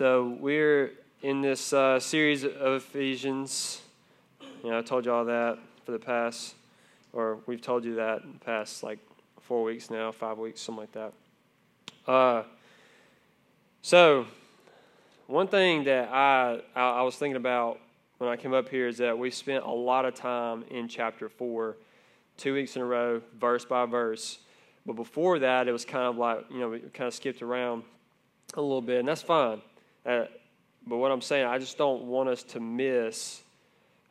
So we're in this uh, series of Ephesians. You know, I told you all that for the past, or we've told you that in the past like four weeks now, five weeks, something like that. Uh, so one thing that I, I I was thinking about when I came up here is that we spent a lot of time in chapter four, two weeks in a row, verse by verse. But before that, it was kind of like you know we kind of skipped around a little bit, and that's fine. Uh, but what I'm saying, I just don't want us to miss.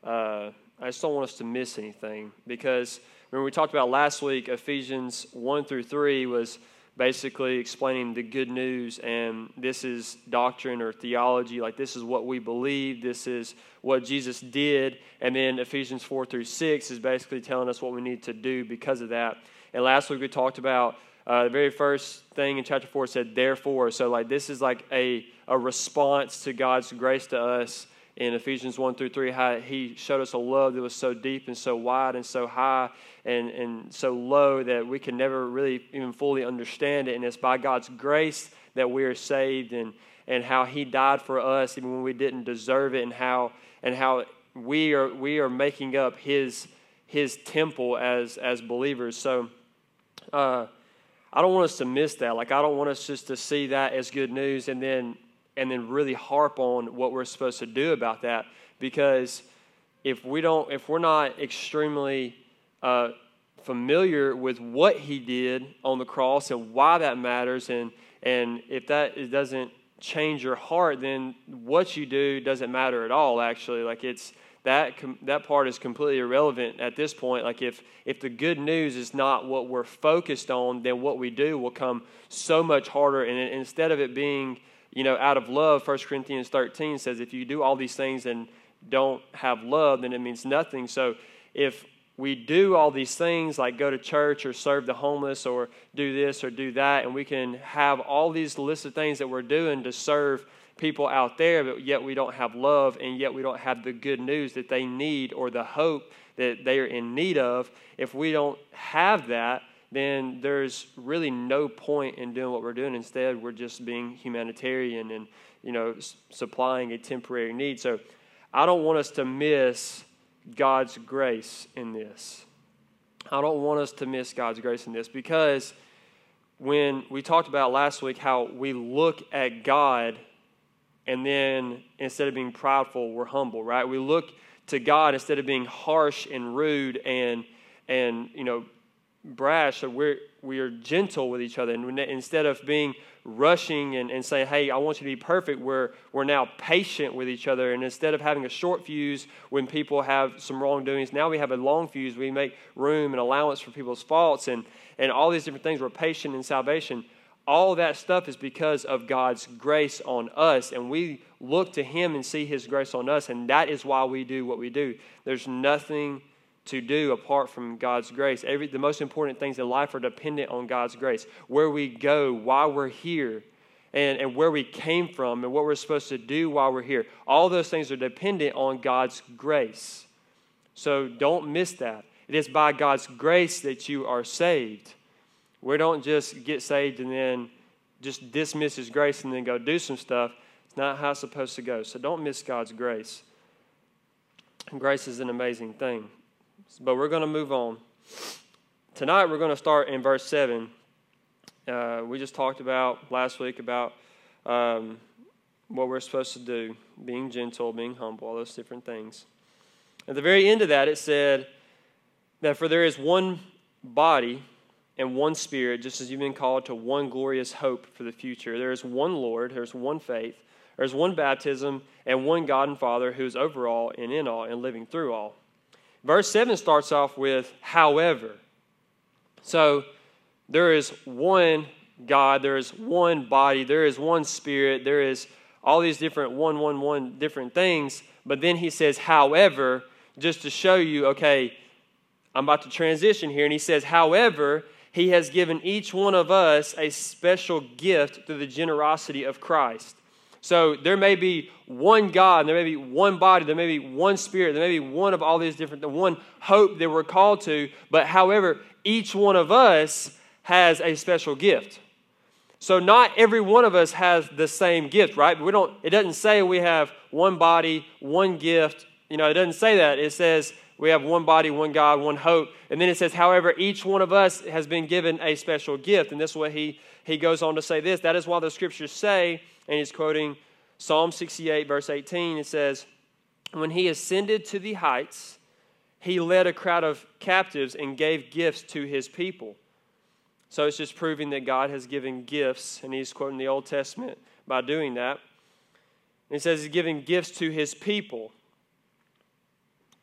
Uh, I just don't want us to miss anything because remember we talked about last week. Ephesians one through three was basically explaining the good news, and this is doctrine or theology. Like this is what we believe. This is what Jesus did, and then Ephesians four through six is basically telling us what we need to do because of that. And last week we talked about uh, the very first thing in chapter 4 said, therefore. So, like, this is like a, a response to God's grace to us in Ephesians 1 through 3, how He showed us a love that was so deep and so wide and so high and, and so low that we can never really even fully understand it. And it's by God's grace that we are saved and, and how He died for us even when we didn't deserve it and how, and how we, are, we are making up His, his temple as, as believers. So, uh, I don't want us to miss that. Like I don't want us just to see that as good news and then and then really harp on what we're supposed to do about that because if we don't if we're not extremely uh, familiar with what he did on the cross and why that matters and and if that doesn't change your heart then what you do doesn't matter at all actually like it's that that part is completely irrelevant at this point. Like if if the good news is not what we're focused on then what we do will come so much harder. And instead of it being you know out of love 1 corinthians 13 says if you do all these things and don't have love then it means nothing. So if we do all these things like go to church or serve the homeless or do this or do that and we can have all these lists of things that we're doing to serve people out there, but yet we don't have love and yet we don't have the good news that they need or the hope that they are in need of. If we don't have that, then there's really no point in doing what we're doing. Instead, we're just being humanitarian and you know supplying a temporary need. So I don't want us to miss God's grace in this. I don't want us to miss God's grace in this because when we talked about last week how we look at God and then instead of being prideful, we're humble, right? We look to God instead of being harsh and rude and and you know brash. We're we are gentle with each other, and instead of being rushing and, and saying, "Hey, I want you to be perfect," we're we're now patient with each other, and instead of having a short fuse when people have some wrongdoings, now we have a long fuse. We make room and allowance for people's faults, and and all these different things. We're patient in salvation all that stuff is because of God's grace on us. And we look to Him and see His grace on us. And that is why we do what we do. There's nothing to do apart from God's grace. Every, the most important things in life are dependent on God's grace. Where we go, why we're here, and, and where we came from, and what we're supposed to do while we're here. All those things are dependent on God's grace. So don't miss that. It is by God's grace that you are saved. We don't just get saved and then just dismiss His grace and then go do some stuff. It's not how it's supposed to go. So don't miss God's grace. Grace is an amazing thing. But we're going to move on. Tonight we're going to start in verse 7. Uh, we just talked about last week about um, what we're supposed to do being gentle, being humble, all those different things. At the very end of that, it said that for there is one body and one Spirit, just as you've been called to one glorious hope for the future. There is one Lord, there's one faith, there's one baptism, and one God and Father who is over all and in all and living through all. Verse 7 starts off with, however. So there is one God, there is one body, there is one Spirit, there is all these different one, one, one different things. But then he says, however, just to show you, okay, I'm about to transition here. And he says, however, he has given each one of us a special gift through the generosity of Christ. So there may be one God, there may be one body, there may be one spirit, there may be one of all these different, the one hope that we're called to, but however, each one of us has a special gift. So not every one of us has the same gift, right? We don't it doesn't say we have one body, one gift. You know, it doesn't say that. It says we have one body, one God, one hope. And then it says, however, each one of us has been given a special gift. And this is what he, he goes on to say this. That is why the scriptures say, and he's quoting Psalm 68, verse 18, it says, When he ascended to the heights, he led a crowd of captives and gave gifts to his people. So it's just proving that God has given gifts, and he's quoting the Old Testament by doing that. And he says he's giving gifts to his people.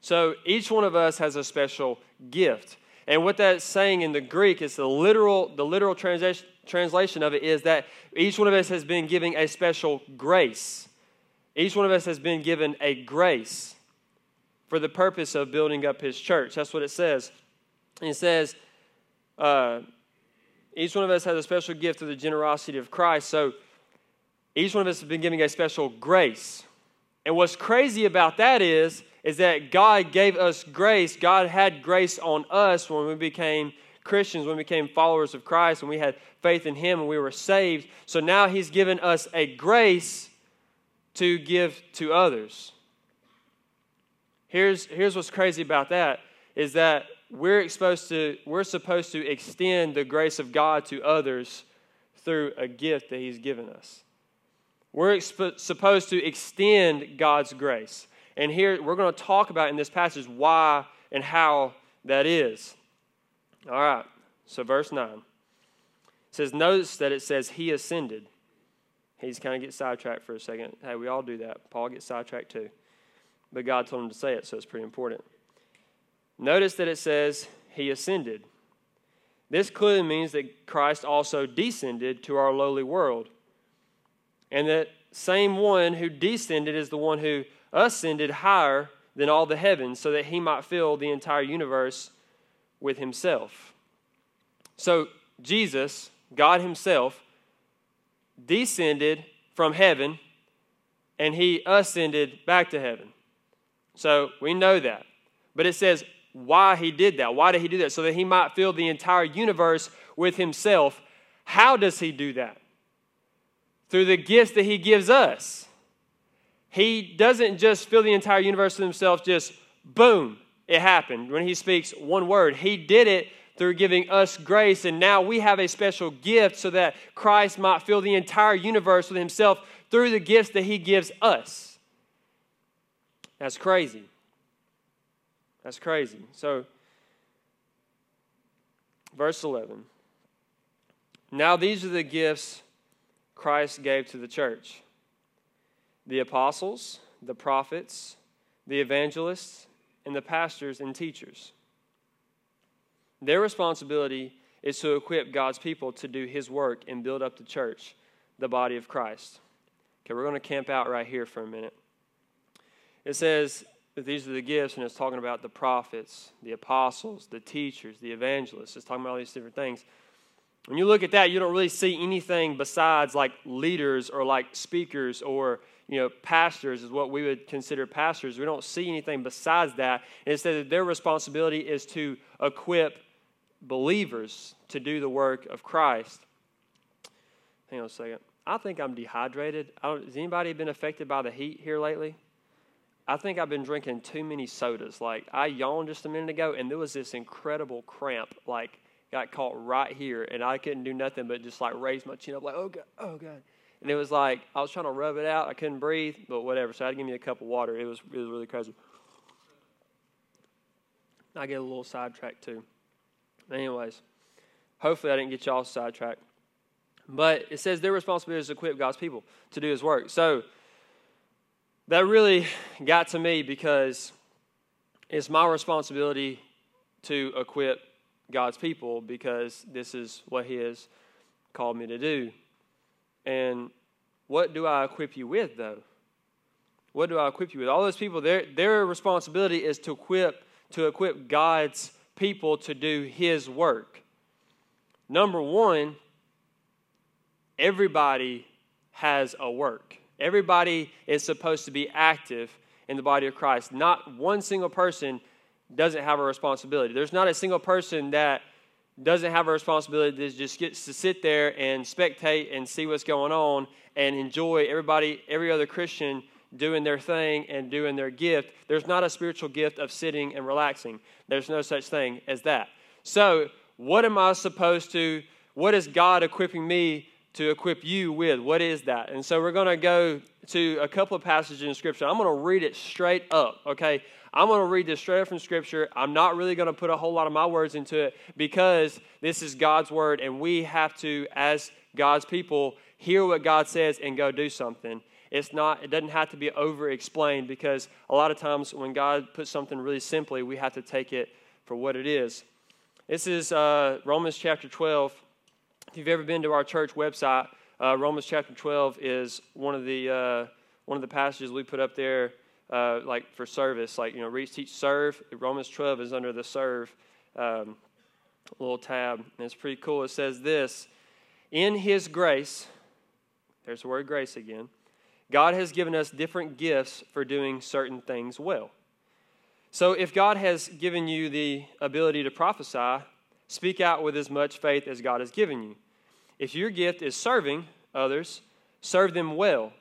So each one of us has a special gift. And what that's saying in the Greek is the literal, the literal translation, translation of it is that each one of us has been given a special grace. Each one of us has been given a grace for the purpose of building up his church. That's what it says. And it says, uh, each one of us has a special gift of the generosity of Christ. So each one of us has been given a special grace. And what's crazy about that is, is that God gave us grace. God had grace on us when we became Christians, when we became followers of Christ, when we had faith in Him and we were saved. So now He's given us a grace to give to others. Here's, here's what's crazy about that is that we're exposed to we're supposed to extend the grace of God to others through a gift that he's given us. We're exp- supposed to extend God's grace. And here we're going to talk about in this passage why and how that is. All right. So verse 9 it says notice that it says he ascended. He's kind of get sidetracked for a second. Hey, we all do that. Paul gets sidetracked too but God told him to say it, so it's pretty important. Notice that it says he ascended. This clearly means that Christ also descended to our lowly world. And that same one who descended is the one who ascended higher than all the heavens so that he might fill the entire universe with himself. So, Jesus, God Himself, descended from heaven and He ascended back to heaven. So we know that. But it says why he did that. Why did he do that? So that he might fill the entire universe with himself. How does he do that? Through the gifts that he gives us. He doesn't just fill the entire universe with himself, just boom, it happened. When he speaks one word, he did it through giving us grace. And now we have a special gift so that Christ might fill the entire universe with himself through the gifts that he gives us. That's crazy. That's crazy. So, verse 11. Now, these are the gifts Christ gave to the church the apostles, the prophets, the evangelists, and the pastors and teachers. Their responsibility is to equip God's people to do His work and build up the church, the body of Christ. Okay, we're going to camp out right here for a minute. It says that these are the gifts, and it's talking about the prophets, the apostles, the teachers, the evangelists. It's talking about all these different things. When you look at that, you don't really see anything besides like leaders or like speakers or you know pastors is what we would consider pastors. We don't see anything besides that. And it says that their responsibility is to equip believers to do the work of Christ. Hang on a second. I think I'm dehydrated. has anybody been affected by the heat here lately? I think I've been drinking too many sodas. Like I yawned just a minute ago, and there was this incredible cramp, like got caught right here, and I couldn't do nothing but just like raise my chin up, like oh god, oh god. And it was like I was trying to rub it out. I couldn't breathe, but whatever. So I had to give me a cup of water. It was it was really crazy. I get a little sidetracked too. Anyways, hopefully I didn't get y'all sidetracked. But it says their responsibility is to equip God's people to do His work. So that really got to me because it's my responsibility to equip God's people because this is what He has called me to do. And what do I equip you with, though? What do I equip you with? All those people, their, their responsibility is to equip, to equip God's people to do His work. Number one, everybody has a work. Everybody is supposed to be active in the body of Christ. Not one single person doesn't have a responsibility. There's not a single person that doesn't have a responsibility that just gets to sit there and spectate and see what's going on and enjoy everybody, every other Christian doing their thing and doing their gift. There's not a spiritual gift of sitting and relaxing. There's no such thing as that. So, what am I supposed to, what is God equipping me to equip you with? What is that? And so, we're going to go to a couple of passages in Scripture. I'm going to read it straight up, okay? I'm going to read this straight up from Scripture. I'm not really going to put a whole lot of my words into it because this is God's Word, and we have to, as God's people, hear what God says and go do something. It's not, it doesn't have to be over explained because a lot of times when God puts something really simply, we have to take it for what it is. This is uh, Romans chapter 12. If you've ever been to our church website, uh, Romans chapter 12 is one of the uh, one of the passages we put up there, uh, like for service, like you know, reach, teach, serve. Romans 12 is under the serve um, little tab, and it's pretty cool. It says this: In His grace, there's the word grace again. God has given us different gifts for doing certain things well. So if God has given you the ability to prophesy, speak out with as much faith as God has given you. If your gift is serving others, serve them well.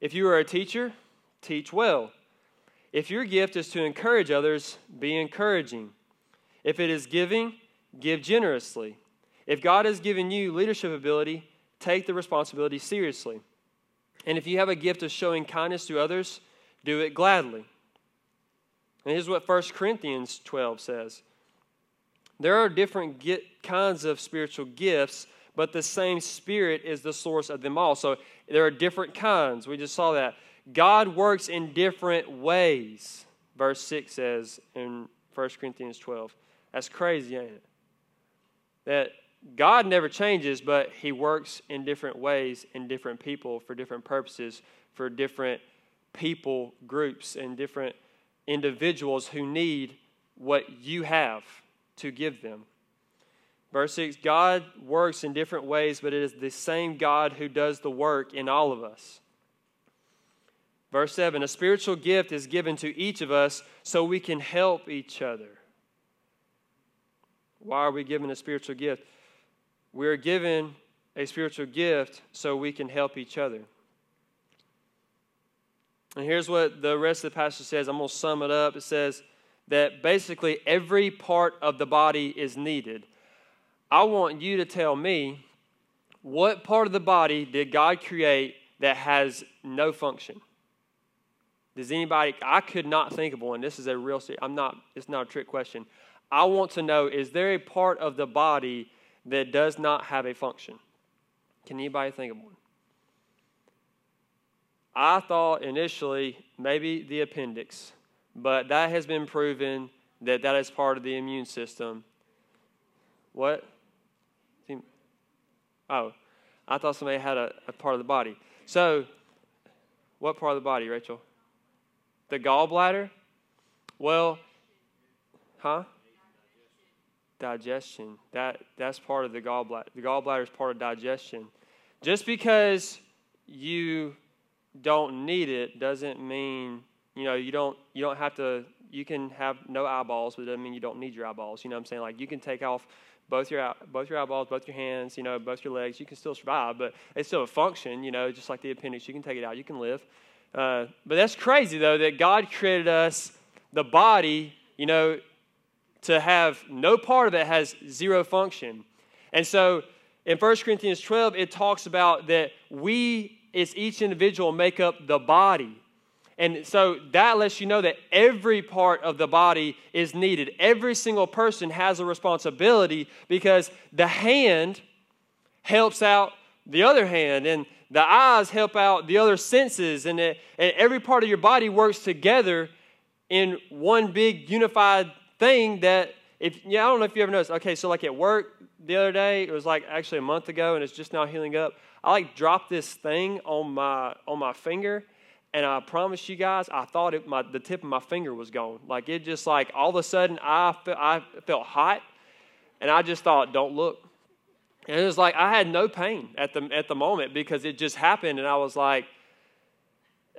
If you are a teacher, teach well. If your gift is to encourage others, be encouraging. If it is giving, give generously. If God has given you leadership ability, take the responsibility seriously. And if you have a gift of showing kindness to others, do it gladly. And here's what 1 Corinthians 12 says There are different kinds of spiritual gifts, but the same Spirit is the source of them all. So there are different kinds. We just saw that. God works in different ways, verse 6 says in 1 Corinthians 12. That's crazy, ain't it? That God never changes, but He works in different ways in different people for different purposes, for different people groups and different individuals who need what you have to give them. Verse 6 God works in different ways, but it is the same God who does the work in all of us. Verse 7 A spiritual gift is given to each of us so we can help each other. Why are we given a spiritual gift? We're given a spiritual gift so we can help each other. And here's what the rest of the passage says. I'm going to sum it up. It says that basically every part of the body is needed. I want you to tell me what part of the body did God create that has no function? Does anybody, I could not think of one. This is a real, I'm not, it's not a trick question. I want to know is there a part of the body that does not have a function. Can anybody think of one? I thought initially maybe the appendix, but that has been proven that that is part of the immune system. What? Oh, I thought somebody had a, a part of the body. So, what part of the body, Rachel? The gallbladder? Well, huh? digestion. That, that's part of the gallbladder. The gallbladder is part of digestion. Just because you don't need it doesn't mean, you know, you don't, you don't have to, you can have no eyeballs, but it doesn't mean you don't need your eyeballs. You know what I'm saying? Like you can take off both your, both your eyeballs, both your hands, you know, both your legs. You can still survive, but it's still a function, you know, just like the appendix. You can take it out, you can live. Uh, but that's crazy, though, that God created us, the body, you know, to have no part of it has zero function. And so in 1 Corinthians 12, it talks about that we, as each individual, make up the body. And so that lets you know that every part of the body is needed. Every single person has a responsibility because the hand helps out the other hand, and the eyes help out the other senses, and, it, and every part of your body works together in one big unified thing that if yeah, I don't know if you ever noticed. Okay, so like at work the other day, it was like actually a month ago, and it's just now healing up. I like dropped this thing on my on my finger, and I promise you guys, I thought it, my the tip of my finger was gone. Like it just like all of a sudden I felt, I felt hot, and I just thought, don't look. And it was like I had no pain at the at the moment because it just happened, and I was like,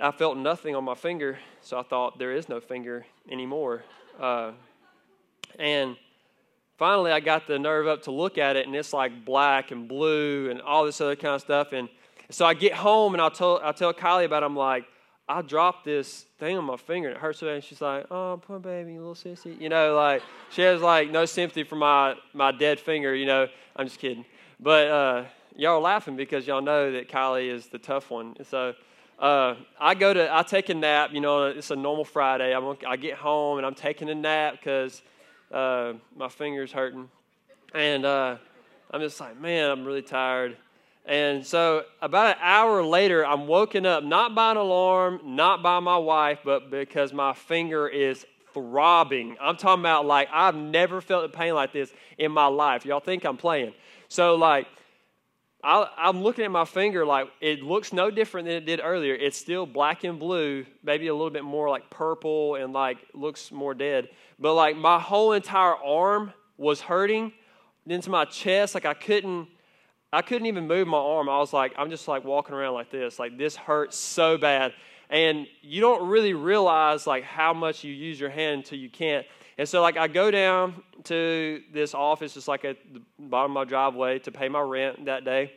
I felt nothing on my finger, so I thought there is no finger anymore. Uh, and finally I got the nerve up to look at it, and it's like black and blue and all this other kind of stuff. And so I get home and I'll tell, I'll tell Kylie about it. I'm like, I dropped this thing on my finger and it hurts so bad. And she's like, oh, poor baby, you little sissy. You know, like, she has like no sympathy for my, my dead finger, you know. I'm just kidding. But uh, y'all are laughing because y'all know that Kylie is the tough one. So uh, I go to, I take a nap, you know, it's a normal Friday. I'm, I get home and I'm taking a nap because uh, my finger's hurting. And uh, I'm just like, man, I'm really tired. And so, about an hour later, I'm woken up not by an alarm, not by my wife, but because my finger is throbbing. I'm talking about like I've never felt a pain like this in my life. Y'all think I'm playing. So, like, I, am looking at my finger like it looks no different than it did earlier. It's still black and blue, maybe a little bit more like purple and like looks more dead. But like my whole entire arm was hurting into my chest. Like I couldn't I couldn't even move my arm. I was like, I'm just like walking around like this. Like this hurts so bad. And you don't really realize like how much you use your hand until you can't. And so like I go down to this office just like at the bottom of my driveway to pay my rent that day.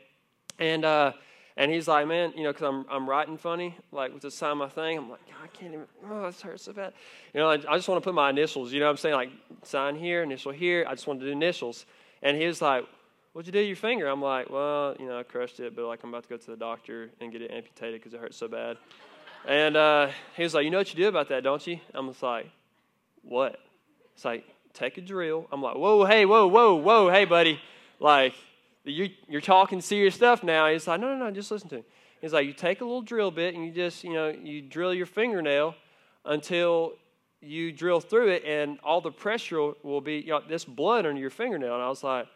And uh and he's like, man, you know, because I'm, I'm writing funny, like with the sign of my thing. I'm like, I can't even, oh, this hurts so bad. You know, I, I just want to put my initials, you know what I'm saying? Like, sign here, initial here. I just want to do initials. And he was like, What'd you do to your finger? I'm like, well, you know, I crushed it, but like I'm about to go to the doctor and get it amputated because it hurts so bad. And uh, he was like, you know what you do about that, don't you? I'm just like, what? It's like, take a drill. I'm like, whoa, hey, whoa, whoa, whoa, hey, buddy. Like, you, you're talking serious stuff now. He's like, no, no, no, just listen to me. He's like, you take a little drill bit and you just, you know, you drill your fingernail until you drill through it and all the pressure will be, you know, this blood under your fingernail. And I was like,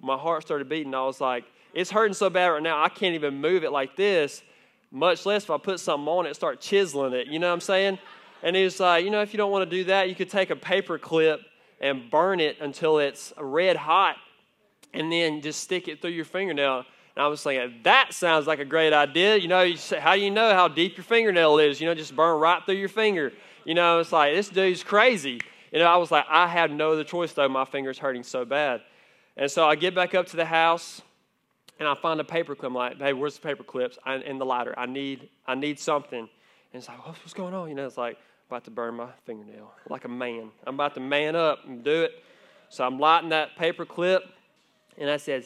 my heart started beating. I was like, it's hurting so bad right now, I can't even move it like this, much less if I put something on it, start chiseling it. You know what I'm saying? And he was like, you know, if you don't want to do that, you could take a paper clip and burn it until it's red hot and then just stick it through your fingernail. And I was thinking, that sounds like a great idea. You know, you say, how do you know how deep your fingernail is? You know, just burn right through your finger. You know, it's like, this dude's crazy. You know, I was like, I have no other choice though. My finger's hurting so bad. And so I get back up to the house and I find a paper clip. I'm like, hey, where's the paper clips the lighter? I need, I need something. And it's like, what's going on? You know, it's like, I'm about to burn my fingernail like a man. I'm about to man up and do it. So I'm lighting that paper clip and I said,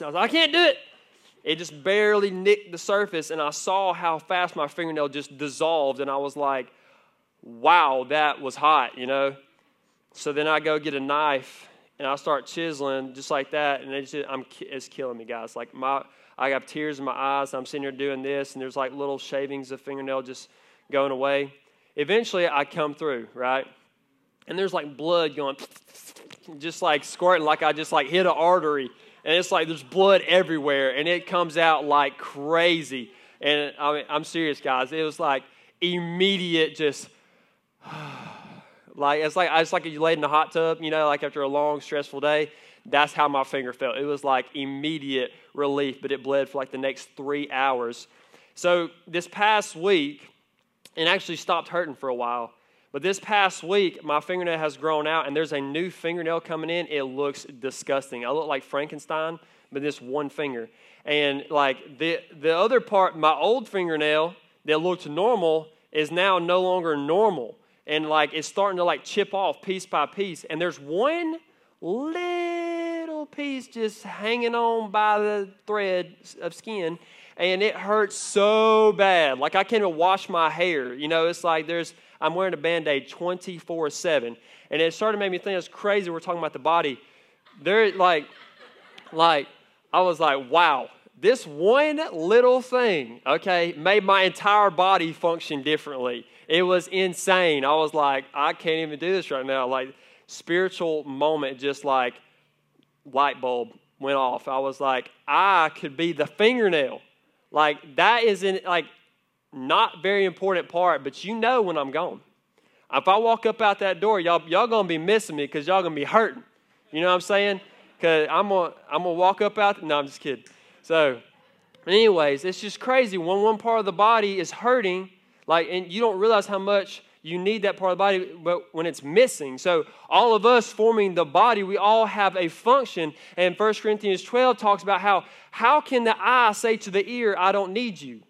I, like, I can't do it. It just barely nicked the surface, and I saw how fast my fingernail just dissolved, and I was like, wow, that was hot, you know? So then I go get a knife and I start chiseling just like that, and it's, just, I'm, it's killing me, guys. Like my, I got tears in my eyes. I'm sitting here doing this, and there's like little shavings of fingernail just going away. Eventually, I come through, right? And there's like blood going, just like squirting, like I just like hit an artery, and it's like there's blood everywhere, and it comes out like crazy. And I mean, I'm serious, guys. It was like immediate, just. Like it's like it's like you laid in a hot tub, you know, like after a long stressful day. That's how my finger felt. It was like immediate relief, but it bled for like the next three hours. So this past week, it actually stopped hurting for a while. But this past week, my fingernail has grown out, and there's a new fingernail coming in. It looks disgusting. I look like Frankenstein, but this one finger. And like the the other part, my old fingernail that looked normal is now no longer normal and like it's starting to like chip off piece by piece and there's one little piece just hanging on by the thread of skin and it hurts so bad. Like i can't even wash my hair you know? It's like there's i'm wearing a band-aid 24 7 and it started to make me think it's crazy we're talking about the body. There like like i was like wow this one little thing okay made my entire body function differently it was insane. I was like, I can't even do this right now. Like, spiritual moment, just like light bulb went off. I was like, I could be the fingernail. Like, that is in, like, not very important part, but you know when I'm gone. If I walk up out that door, y'all, y'all gonna be missing me because y'all gonna be hurting. You know what I'm saying? Because I'm gonna, I'm gonna walk up out. No, I'm just kidding. So, anyways, it's just crazy. When one part of the body is hurting, like, and you don't realize how much you need that part of the body, but when it's missing. So, all of us forming the body, we all have a function. And 1 Corinthians 12 talks about how, how can the eye say to the ear, I don't need you?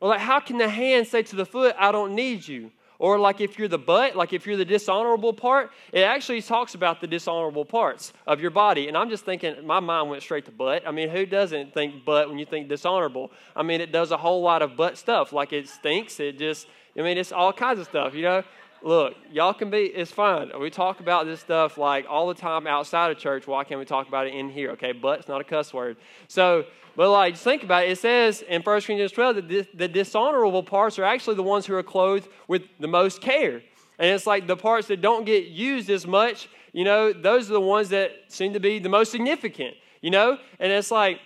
Or like, how can the hand say to the foot, I don't need you? Or like if you're the butt, like if you're the dishonorable part, it actually talks about the dishonorable parts of your body. And I'm just thinking, my mind went straight to butt. I mean, who doesn't think butt when you think dishonorable? I mean, it does a whole lot of butt stuff. Like it stinks. It just, I mean, it's all kinds of stuff, you know? Look, y'all can be, it's fine. We talk about this stuff like all the time outside of church. Why can't we talk about it in here? Okay, butt's not a cuss word. So, but like, just think about it. It says in 1 Corinthians 12 that the, the dishonorable parts are actually the ones who are clothed with the most care. And it's like the parts that don't get used as much, you know, those are the ones that seem to be the most significant, you know? And it's like,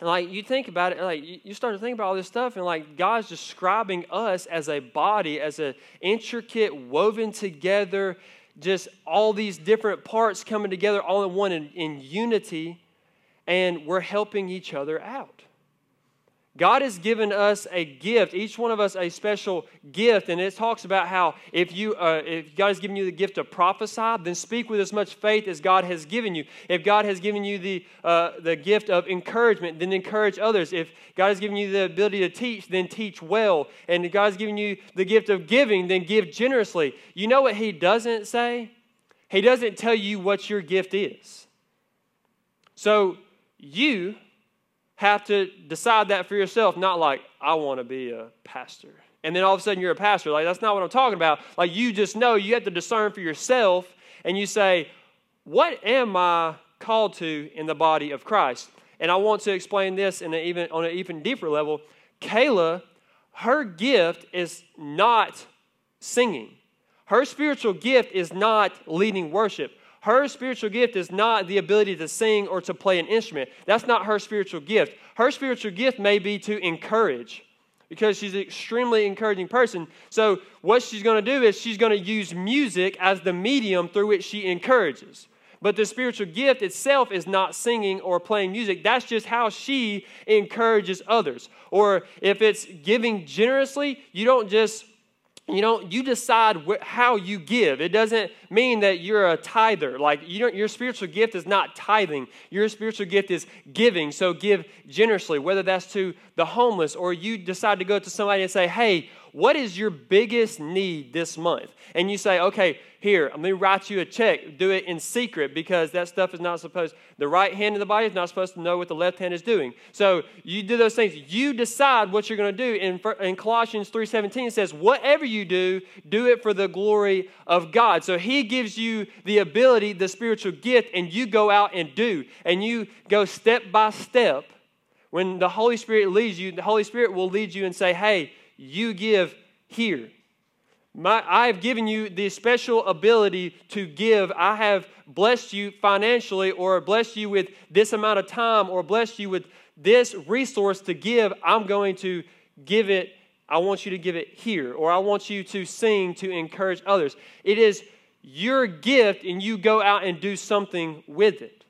like you think about it, like you start to think about all this stuff, and like God's describing us as a body, as an intricate, woven together, just all these different parts coming together all in one in, in unity and we're helping each other out. God has given us a gift, each one of us a special gift, and it talks about how if you uh, if God has given you the gift to prophesy, then speak with as much faith as God has given you. If God has given you the uh, the gift of encouragement, then encourage others. If God has given you the ability to teach, then teach well. And if God has given you the gift of giving, then give generously. You know what He doesn't say? He doesn't tell you what your gift is. So you have to decide that for yourself, not like, I want to be a pastor. And then all of a sudden you're a pastor. Like, that's not what I'm talking about. Like, you just know you have to discern for yourself and you say, What am I called to in the body of Christ? And I want to explain this in even, on an even deeper level. Kayla, her gift is not singing. Her spiritual gift is not leading worship. Her spiritual gift is not the ability to sing or to play an instrument. That's not her spiritual gift. Her spiritual gift may be to encourage because she's an extremely encouraging person. So, what she's going to do is she's going to use music as the medium through which she encourages. But the spiritual gift itself is not singing or playing music. That's just how she encourages others. Or if it's giving generously, you don't just you know, you decide wh- how you give. It doesn't mean that you're a tither. Like, you don't, your spiritual gift is not tithing. Your spiritual gift is giving. So give generously, whether that's to the homeless or you decide to go to somebody and say, hey, what is your biggest need this month? And you say, okay, here, I'm going to write you a check. Do it in secret because that stuff is not supposed, the right hand of the body is not supposed to know what the left hand is doing. So you do those things. You decide what you're going to do. In, in Colossians 3.17 it says, whatever you do, do it for the glory of God. So he gives you the ability, the spiritual gift, and you go out and do. And you go step by step. When the Holy Spirit leads you, the Holy Spirit will lead you and say, hey, you give here. My, I have given you the special ability to give. I have blessed you financially, or blessed you with this amount of time, or blessed you with this resource to give. I'm going to give it. I want you to give it here, or I want you to sing to encourage others. It is your gift, and you go out and do something with it.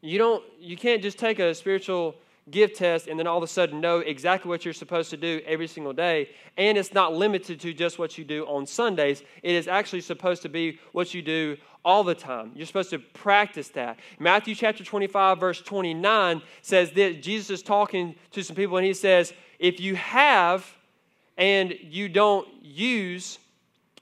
You don't. You can't just take a spiritual give test and then all of a sudden know exactly what you're supposed to do every single day. And it's not limited to just what you do on Sundays, it is actually supposed to be what you do all the time. You're supposed to practice that. Matthew chapter 25, verse 29 says that Jesus is talking to some people and he says, If you have and you don't use,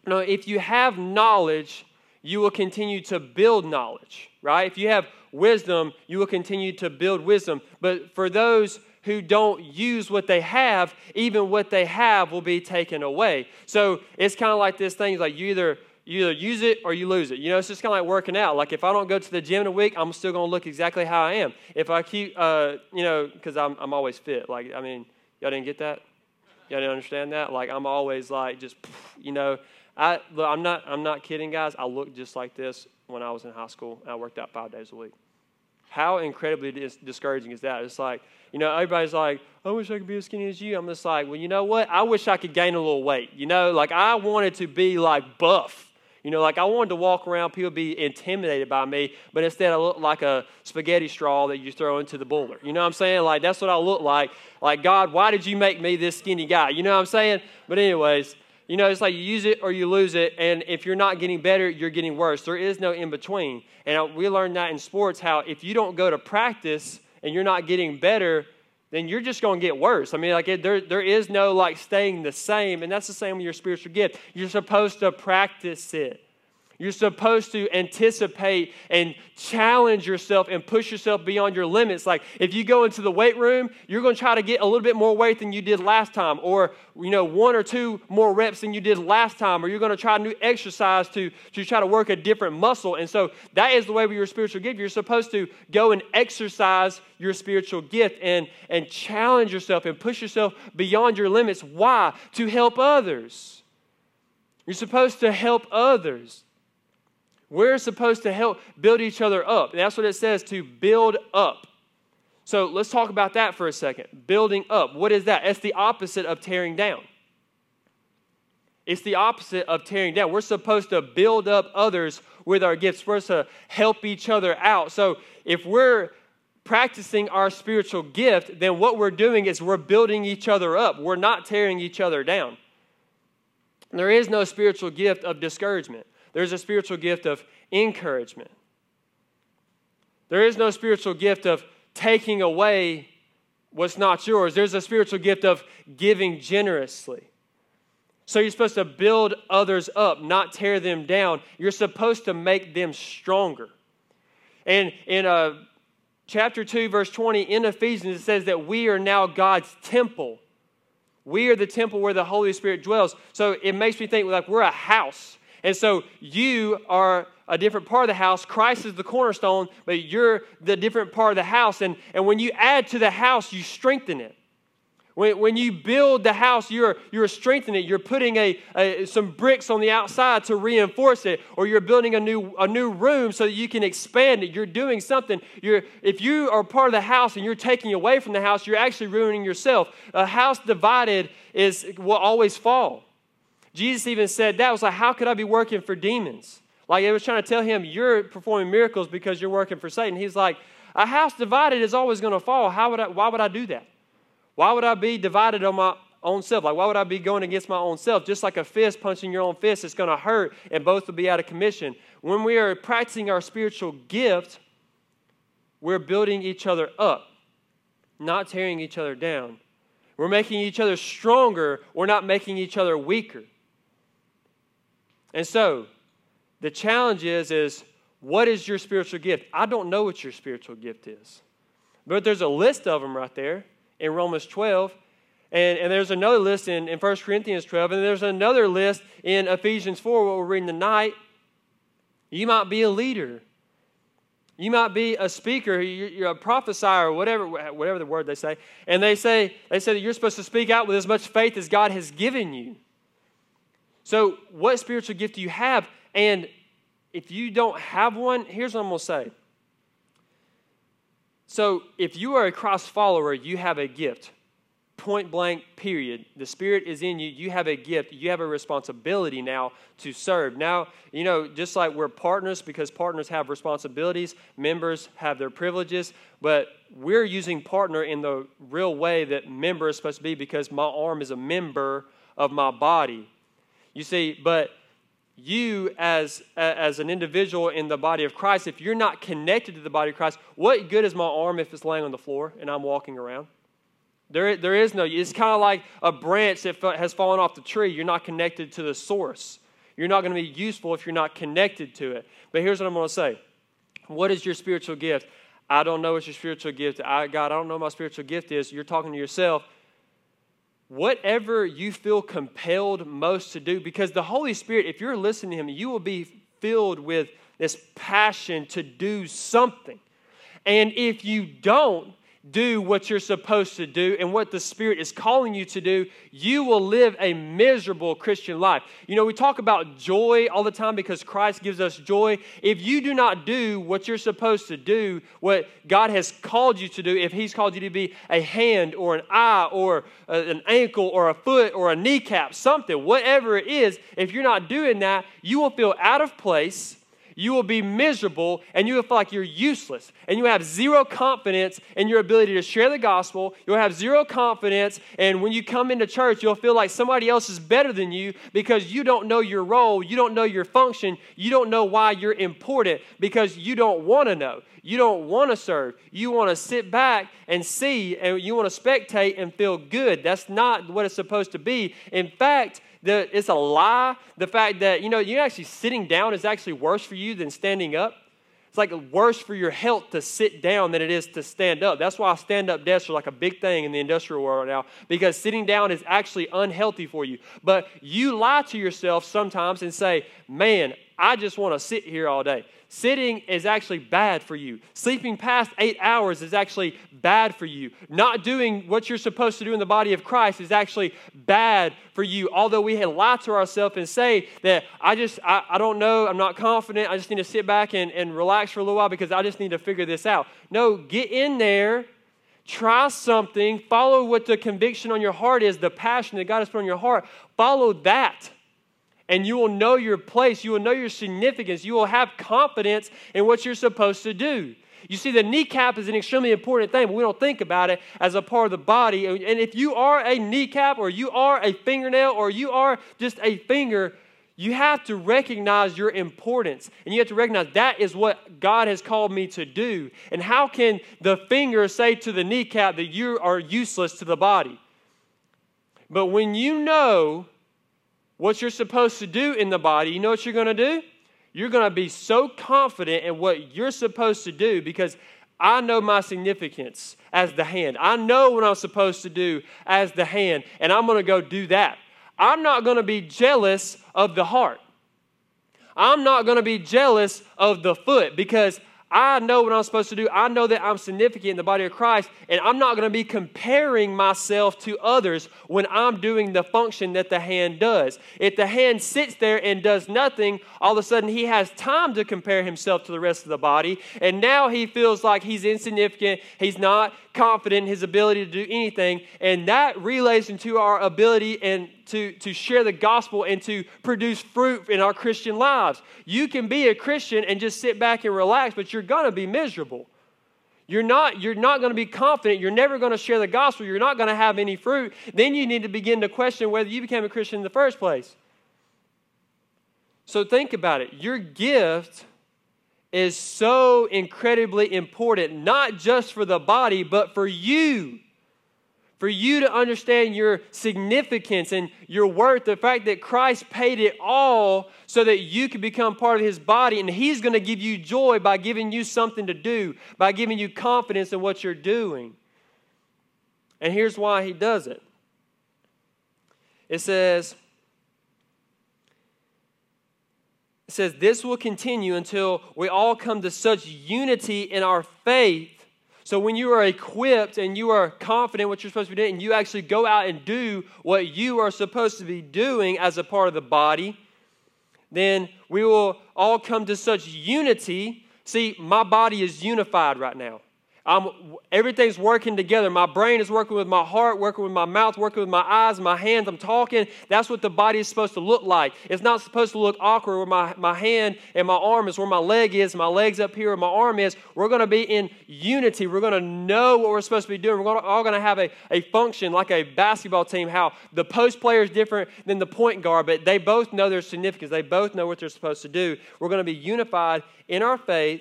no, if you have knowledge, you will continue to build knowledge, right? If you have wisdom, you will continue to build wisdom. But for those who don't use what they have, even what they have will be taken away. So it's kind of like this thing like you either you either use it or you lose it. You know, it's just kind of like working out. Like if I don't go to the gym in a week, I'm still going to look exactly how I am. If I keep, uh, you know, because I'm, I'm always fit. Like, I mean, y'all didn't get that? Y'all didn't understand that? Like I'm always like just, you know, I look, I'm not I'm not kidding, guys. I looked just like this when I was in high school. I worked out five days a week. How incredibly dis- discouraging is that? It's like, you know, everybody's like, I wish I could be as skinny as you. I'm just like, well, you know what? I wish I could gain a little weight. You know, like I wanted to be like buff. You know, like I wanted to walk around, people be intimidated by me, but instead I look like a spaghetti straw that you throw into the boiler. You know what I'm saying? Like that's what I look like. Like, God, why did you make me this skinny guy? You know what I'm saying? But anyways, you know, it's like you use it or you lose it. And if you're not getting better, you're getting worse. There is no in between. And we learned that in sports how if you don't go to practice and you're not getting better, then you're just going to get worse. I mean, like, it, there, there is no like staying the same. And that's the same with your spiritual gift. You're supposed to practice it. You're supposed to anticipate and challenge yourself and push yourself beyond your limits. Like if you go into the weight room, you're going to try to get a little bit more weight than you did last time, or you know, one or two more reps than you did last time, or you're going to try a new exercise to, to try to work a different muscle. And so that is the way with your spiritual gift. You're supposed to go and exercise your spiritual gift and, and challenge yourself and push yourself beyond your limits. Why? To help others. You're supposed to help others. We're supposed to help build each other up. That's what it says to build up. So let's talk about that for a second. Building up. What is that? It's the opposite of tearing down. It's the opposite of tearing down. We're supposed to build up others with our gifts. We're supposed to help each other out. So if we're practicing our spiritual gift, then what we're doing is we're building each other up. We're not tearing each other down. There is no spiritual gift of discouragement. There's a spiritual gift of encouragement. There is no spiritual gift of taking away what's not yours. There's a spiritual gift of giving generously. So you're supposed to build others up, not tear them down. You're supposed to make them stronger. And in uh, chapter 2, verse 20, in Ephesians, it says that we are now God's temple. We are the temple where the Holy Spirit dwells. So it makes me think like we're a house. And so you are a different part of the house. Christ is the cornerstone, but you're the different part of the house. And, and when you add to the house, you strengthen it. When, when you build the house, you're, you're strengthening it. You're putting a, a, some bricks on the outside to reinforce it, or you're building a new, a new room so that you can expand it. You're doing something. You're, if you are part of the house and you're taking away from the house, you're actually ruining yourself. A house divided is, will always fall. Jesus even said that. was like, how could I be working for demons? Like it was trying to tell him, you're performing miracles because you're working for Satan. He's like, a house divided is always going to fall. How would I, why would I do that? Why would I be divided on my own self? Like, why would I be going against my own self? Just like a fist punching your own fist, it's going to hurt and both will be out of commission. When we are practicing our spiritual gift, we're building each other up, not tearing each other down. We're making each other stronger, we're not making each other weaker. And so, the challenge is, is what is your spiritual gift? I don't know what your spiritual gift is. But there's a list of them right there in Romans 12. And, and there's another list in, in 1 Corinthians 12. And there's another list in Ephesians 4, what we're reading tonight. You might be a leader. You might be a speaker, you're a prophesier, or whatever, whatever the word they say. And they say, they say that you're supposed to speak out with as much faith as God has given you. So, what spiritual gift do you have? And if you don't have one, here's what I'm going to say. So, if you are a Christ follower, you have a gift. Point blank, period. The Spirit is in you. You have a gift. You have a responsibility now to serve. Now, you know, just like we're partners because partners have responsibilities, members have their privileges, but we're using partner in the real way that member is supposed to be because my arm is a member of my body. You see, but you as, as an individual in the body of Christ, if you're not connected to the body of Christ, what good is my arm if it's laying on the floor and I'm walking around? There, there is no, it's kind of like a branch that has fallen off the tree. You're not connected to the source. You're not going to be useful if you're not connected to it. But here's what I'm going to say What is your spiritual gift? I don't know what your spiritual gift I, God, I don't know what my spiritual gift is. You're talking to yourself whatever you feel compelled most to do, because the Holy Spirit, if you're listening to Him, you will be filled with this passion to do something. And if you don't, do what you're supposed to do and what the Spirit is calling you to do, you will live a miserable Christian life. You know, we talk about joy all the time because Christ gives us joy. If you do not do what you're supposed to do, what God has called you to do, if He's called you to be a hand or an eye or an ankle or a foot or a kneecap, something, whatever it is, if you're not doing that, you will feel out of place you will be miserable and you will feel like you're useless and you have zero confidence in your ability to share the gospel. You'll have zero confidence, and when you come into church, you'll feel like somebody else is better than you because you don't know your role, you don't know your function, you don't know why you're important because you don't want to know. You don't want to serve. You want to sit back and see, and you want to spectate and feel good. That's not what it's supposed to be. In fact, it's a lie. The fact that, you know, you're actually sitting down is actually worse for you than standing up. It's like worse for your health to sit down than it is to stand up. That's why stand up desks are like a big thing in the industrial world now because sitting down is actually unhealthy for you. But you lie to yourself sometimes and say, man, I just want to sit here all day. Sitting is actually bad for you. Sleeping past eight hours is actually bad for you. Not doing what you're supposed to do in the body of Christ is actually bad for you. Although we lie to ourselves and say that I just, I, I don't know, I'm not confident, I just need to sit back and, and relax for a little while because I just need to figure this out. No, get in there try something, follow what the conviction on your heart is, the passion that God has put on your heart. Follow that and you will know your place. You will know your significance. You will have confidence in what you're supposed to do. You see, the kneecap is an extremely important thing, but we don't think about it as a part of the body. And if you are a kneecap, or you are a fingernail, or you are just a finger, you have to recognize your importance. And you have to recognize that is what God has called me to do. And how can the finger say to the kneecap that you are useless to the body? But when you know what you're supposed to do in the body, you know what you're going to do? You're going to be so confident in what you're supposed to do because I know my significance as the hand. I know what I'm supposed to do as the hand, and I'm going to go do that. I'm not going to be jealous of the heart. I'm not going to be jealous of the foot because I know what I'm supposed to do. I know that I'm significant in the body of Christ, and I'm not going to be comparing myself to others when I'm doing the function that the hand does. If the hand sits there and does nothing, all of a sudden he has time to compare himself to the rest of the body, and now he feels like he's insignificant. He's not confident in his ability to do anything, and that relays into our ability and to, to share the gospel and to produce fruit in our Christian lives. You can be a Christian and just sit back and relax, but you're going to be miserable. You're not, you're not going to be confident. You're never going to share the gospel. You're not going to have any fruit. Then you need to begin to question whether you became a Christian in the first place. So think about it. Your gift is so incredibly important, not just for the body, but for you for you to understand your significance and your worth, the fact that Christ paid it all so that you can become part of his body, and he's going to give you joy by giving you something to do, by giving you confidence in what you're doing. And here's why he does it it says, it says, This will continue until we all come to such unity in our faith so when you are equipped and you are confident what you're supposed to be doing, and you actually go out and do what you are supposed to be doing as a part of the body, then we will all come to such unity. See, my body is unified right now. I'm, everything's working together. My brain is working with my heart, working with my mouth, working with my eyes, my hands. I'm talking. That's what the body is supposed to look like. It's not supposed to look awkward where my, my hand and my arm is, where my leg is, my leg's up here, where my arm is. We're going to be in unity. We're going to know what we're supposed to be doing. We're gonna, all going to have a, a function like a basketball team, how the post player is different than the point guard, but they both know their significance. They both know what they're supposed to do. We're going to be unified in our faith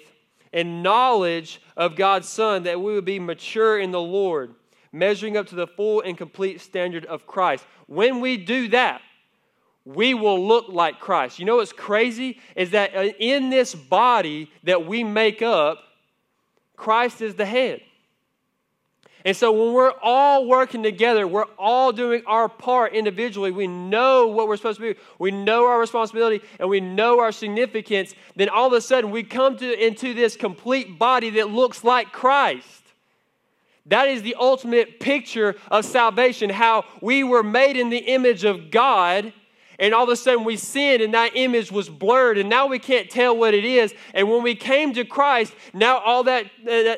and knowledge of God's Son, that we would be mature in the Lord, measuring up to the full and complete standard of Christ. When we do that, we will look like Christ. You know what's crazy? Is that in this body that we make up, Christ is the head. And so when we're all working together, we're all doing our part individually. We know what we're supposed to be. We know our responsibility and we know our significance. Then all of a sudden we come to, into this complete body that looks like Christ. That is the ultimate picture of salvation, how we were made in the image of God and all of a sudden we sinned and that image was blurred and now we can't tell what it is. And when we came to christ now all that,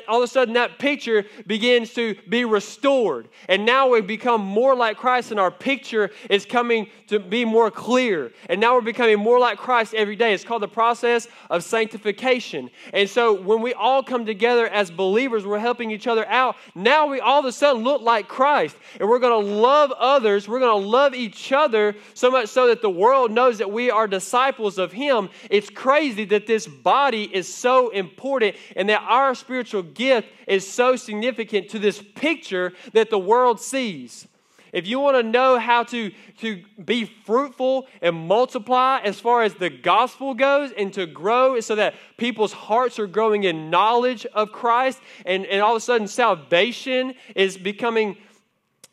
all of a sudden that picture begins to be restored. And now we become more like christ and our picture is coming to be more clear. And now we're becoming more like christ every day. It's called the process of sanctification. And so when we all come together as believers we're helping each other out now we all of a sudden look like christ. And we're going to love others. We're going to love each other so much so that the world knows that we are disciples of Him. It's crazy that this body is so important and that our spiritual gift is so significant to this picture that the world sees. If you want to know how to, to be fruitful and multiply as far as the gospel goes and to grow so that people's hearts are growing in knowledge of Christ and, and all of a sudden salvation is becoming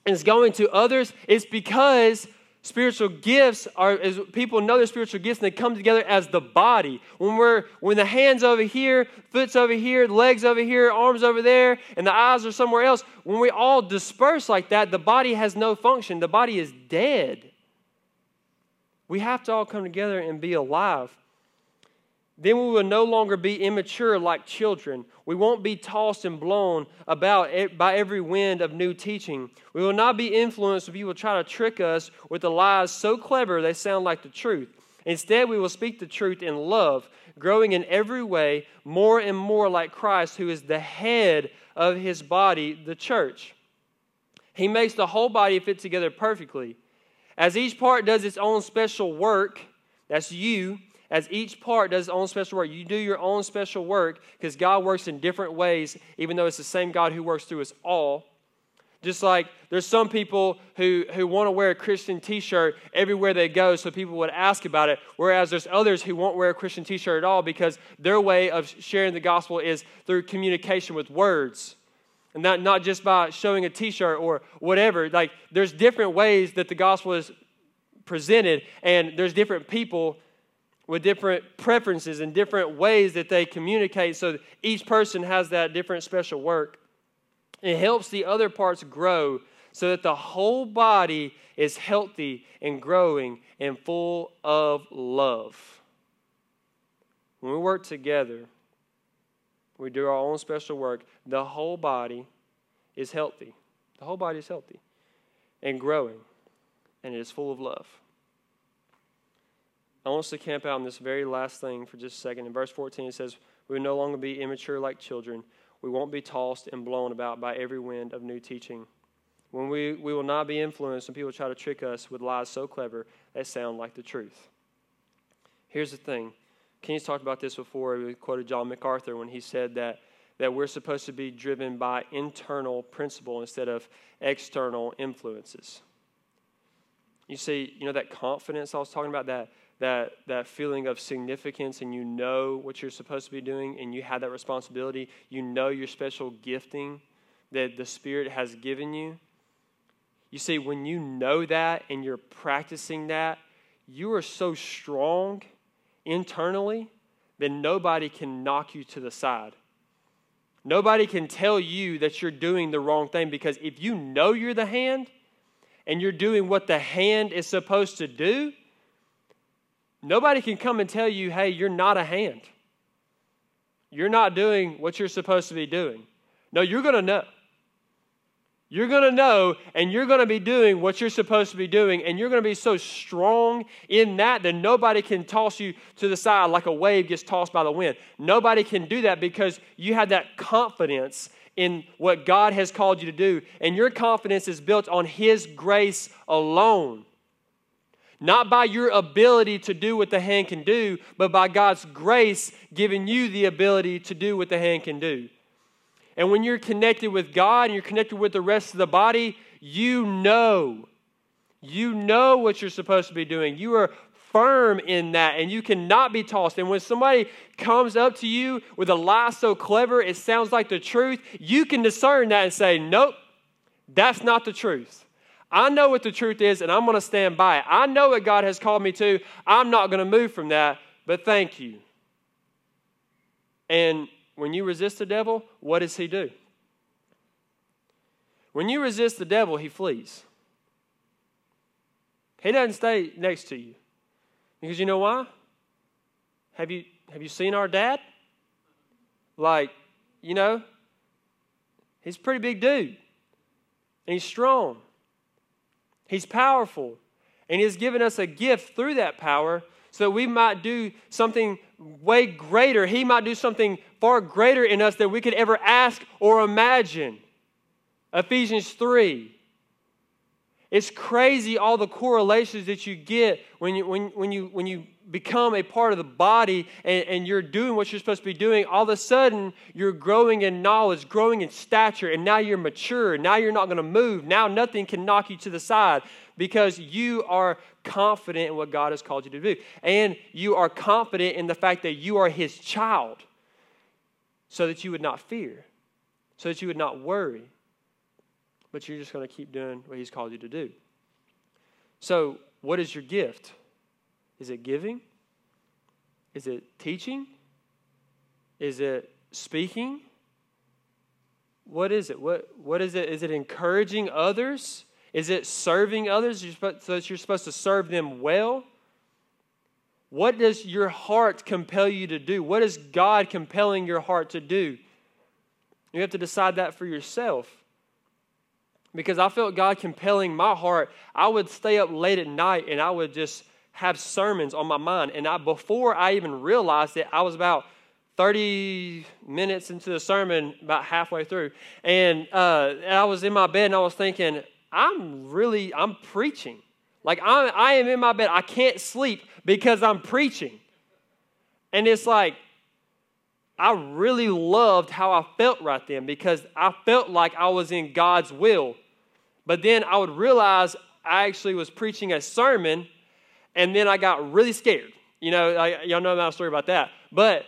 is going to others, it's because spiritual gifts are as people know their spiritual gifts and they come together as the body. When we're when the hands over here foot's over here legs over here arms over there and the eyes are somewhere else when we all disperse like that the body has no function. The body is dead. We have to all come together and be alive then we will no longer be immature like children. We won't be tossed and blown about by every wind of new teaching. We will not be influenced if people try to trick us with the lies so clever they sound like the truth. Instead, we will speak the truth in love, growing in every way more and more like Christ, who is the head of his body, the church. He makes the whole body fit together perfectly. As each part does its own special work, that's you as each part does its own special work. You do your own special work because God works in different ways, even though it's the same God who works through us all. Just like there's some people who, who want to wear a Christian t shirt everywhere they go so people would ask about it, whereas there's others who won't wear a Christian t shirt at all because their way of sharing the gospel is through communication with words. And not, not just by showing a t shirt or whatever. Like, there's different ways that the gospel is presented, and there's different people with different preferences and different ways that they communicate so each person has that different special work. It helps the other parts grow so that the whole body is healthy and growing and full of love. When we work together, we do our own special work, the whole body is healthy. The whole body is healthy and growing, and it is full of love. I want us to camp out on this very last thing for just a second. In verse 14, it says, We will no longer be immature like children. We won't be tossed and blown about by every wind of new teaching. When we, we will not be influenced when people try to trick us with lies so clever they sound like the truth. Here's the thing Kenny's talked about this before. We quoted John MacArthur when he said that, that we're supposed to be driven by internal principle instead of external influences. You see, you know that confidence I was talking about, that that, that feeling of significance and you know what you're supposed to be doing and you have that responsibility, you know your special gifting that the Spirit has given you. You see, when you know that and you're practicing that, you are so strong internally that nobody can knock you to the side. Nobody can tell you that you're doing the wrong thing because if you know you're the hand and you're doing what the hand is supposed to do, Nobody can come and tell you, hey, you're not a hand. You're not doing what you're supposed to be doing. No, you're going to know. You're going to know, and you're going to be doing what you're supposed to be doing, and you're going to be so strong in that that nobody can toss you to the side like a wave gets tossed by the wind. Nobody can do that because you have that confidence in what God has called you to do, and your confidence is built on His grace alone not by your ability to do what the hand can do, but by God's grace giving you the ability to do what the hand can do. And when you're connected with God and you're connected with the rest of the body, you know. You know what you're supposed to be doing. You are firm in that and you cannot be tossed. And when somebody comes up to you with a lie so clever it sounds like the truth, you can discern that and say, Nope, that's not the truth. I know what the truth is and I'm going to stand by it. I know what God has called me to. I'm not going to move from that, but thank you. And when you resist the devil, what does he do? When you resist the devil, he flees. He doesn't stay next to you. Because you know why? Have you have you seen our dad? Like, you know, he's a pretty big dude. And he's strong. He's powerful. And he has given us a gift through that power so that we might do something way greater. He might do something far greater in us than we could ever ask or imagine. Ephesians 3. It's crazy all the correlations that you get when you, when, when you, when you become a part of the body and, and you're doing what you're supposed to be doing. All of a sudden, you're growing in knowledge, growing in stature, and now you're mature. Now you're not going to move. Now nothing can knock you to the side because you are confident in what God has called you to do. And you are confident in the fact that you are His child so that you would not fear, so that you would not worry, but you're just going to keep doing what He's called you to do. So, what is your gift? Is it giving? Is it teaching? Is it speaking? What is it? What, what is it? Is it encouraging others? Is it serving others so that you're supposed to serve them well? What does your heart compel you to do? What is God compelling your heart to do? You have to decide that for yourself. Because I felt God compelling my heart. I would stay up late at night and I would just have sermons on my mind. And I, before I even realized it, I was about 30 minutes into the sermon, about halfway through. And, uh, and I was in my bed and I was thinking, I'm really, I'm preaching. Like I, I am in my bed. I can't sleep because I'm preaching. And it's like, I really loved how I felt right then because I felt like I was in God's will. But then I would realize I actually was preaching a sermon, and then I got really scared. You know, I, y'all know my story about that. But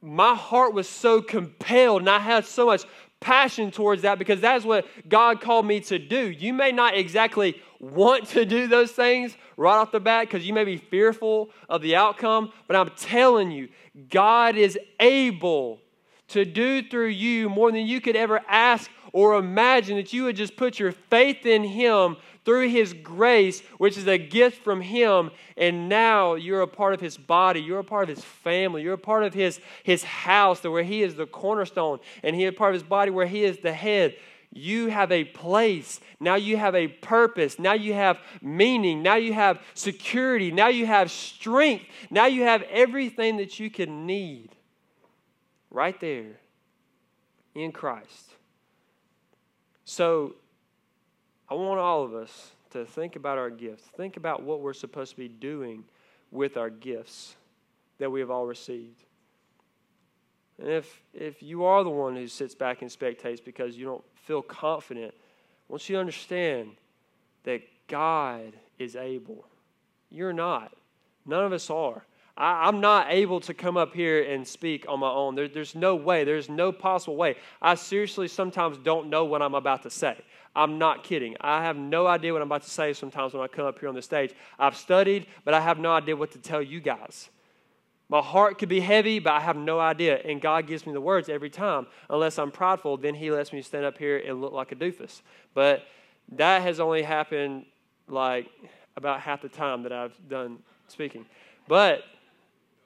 my heart was so compelled, and I had so much passion towards that because that's what God called me to do. You may not exactly want to do those things right off the bat because you may be fearful of the outcome, but I'm telling you, God is able to do through you more than you could ever ask or imagine that you would just put your faith in Him through His grace, which is a gift from Him, and now you're a part of His body, you're a part of His family, you're a part of His, his house where He is the cornerstone, and He is part of His body where He is the head. You have a place. Now you have a purpose. Now you have meaning. Now you have security. Now you have strength. Now you have everything that you can need right there in Christ. So I want all of us to think about our gifts. Think about what we're supposed to be doing with our gifts that we have all received. And if, if you are the one who sits back and spectates because you don't feel confident, want you understand that God is able. You're not. None of us are. I, am not able to come up here and speak on my own. There, there's no way. There's no possible way. I seriously sometimes don't know what I'm about to say. I'm not kidding. I have no idea what I'm about to say sometimes when I come up here on the stage. I've studied, but I have no idea what to tell you guys. My heart could be heavy, but I have no idea. And God gives me the words every time. Unless I'm prideful, then He lets me stand up here and look like a doofus. But that has only happened like about half the time that I've done speaking. But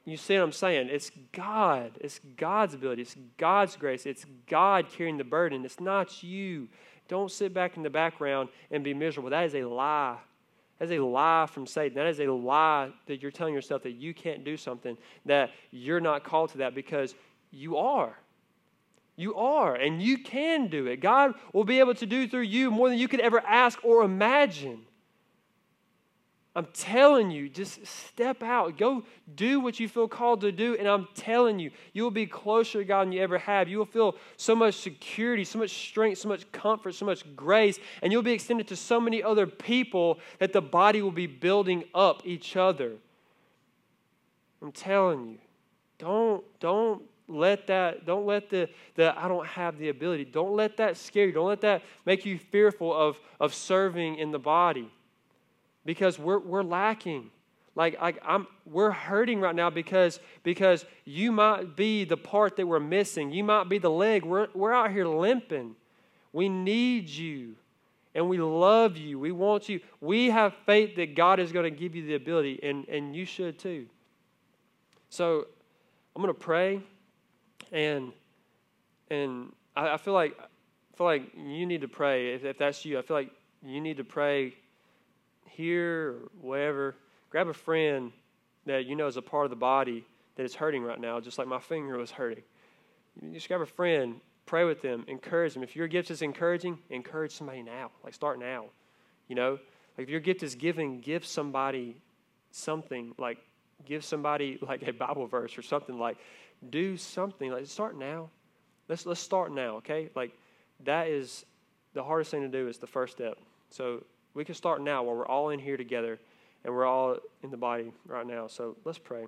you see what I'm saying? It's God. It's God's ability. It's God's grace. It's God carrying the burden. It's not you. Don't sit back in the background and be miserable. That is a lie. That is a lie from Satan. That is a lie that you're telling yourself that you can't do something, that you're not called to that because you are. You are, and you can do it. God will be able to do through you more than you could ever ask or imagine. I'm telling you, just step out. Go do what you feel called to do. And I'm telling you, you will be closer to God than you ever have. You will feel so much security, so much strength, so much comfort, so much grace. And you'll be extended to so many other people that the body will be building up each other. I'm telling you, don't, don't let that, don't let the, the I don't have the ability, don't let that scare you. Don't let that make you fearful of, of serving in the body because we're, we're lacking. Like, like I'm, we're hurting right now because, because you might be the part that we're missing. You might be the leg. We're, we're out here limping. We need you. and we love you. We want you. We have faith that God is going to give you the ability, and, and you should too. So I'm going to pray, and and I, I feel like I feel like you need to pray. If, if that's you, I feel like you need to pray here or wherever. Grab a friend that you know is a part of the body that is hurting right now, just like my finger was hurting. You just grab a friend, pray with them, encourage them. If your gift is encouraging, encourage somebody now. Like start now. You know, like if your gift is giving, give somebody something. Like give somebody like a Bible verse or something. Like do something. Like start now. Let's let's start now. Okay. Like that is the hardest thing to do. Is the first step. So we can start now while we're all in here together and we're all in the body right now. So let's pray.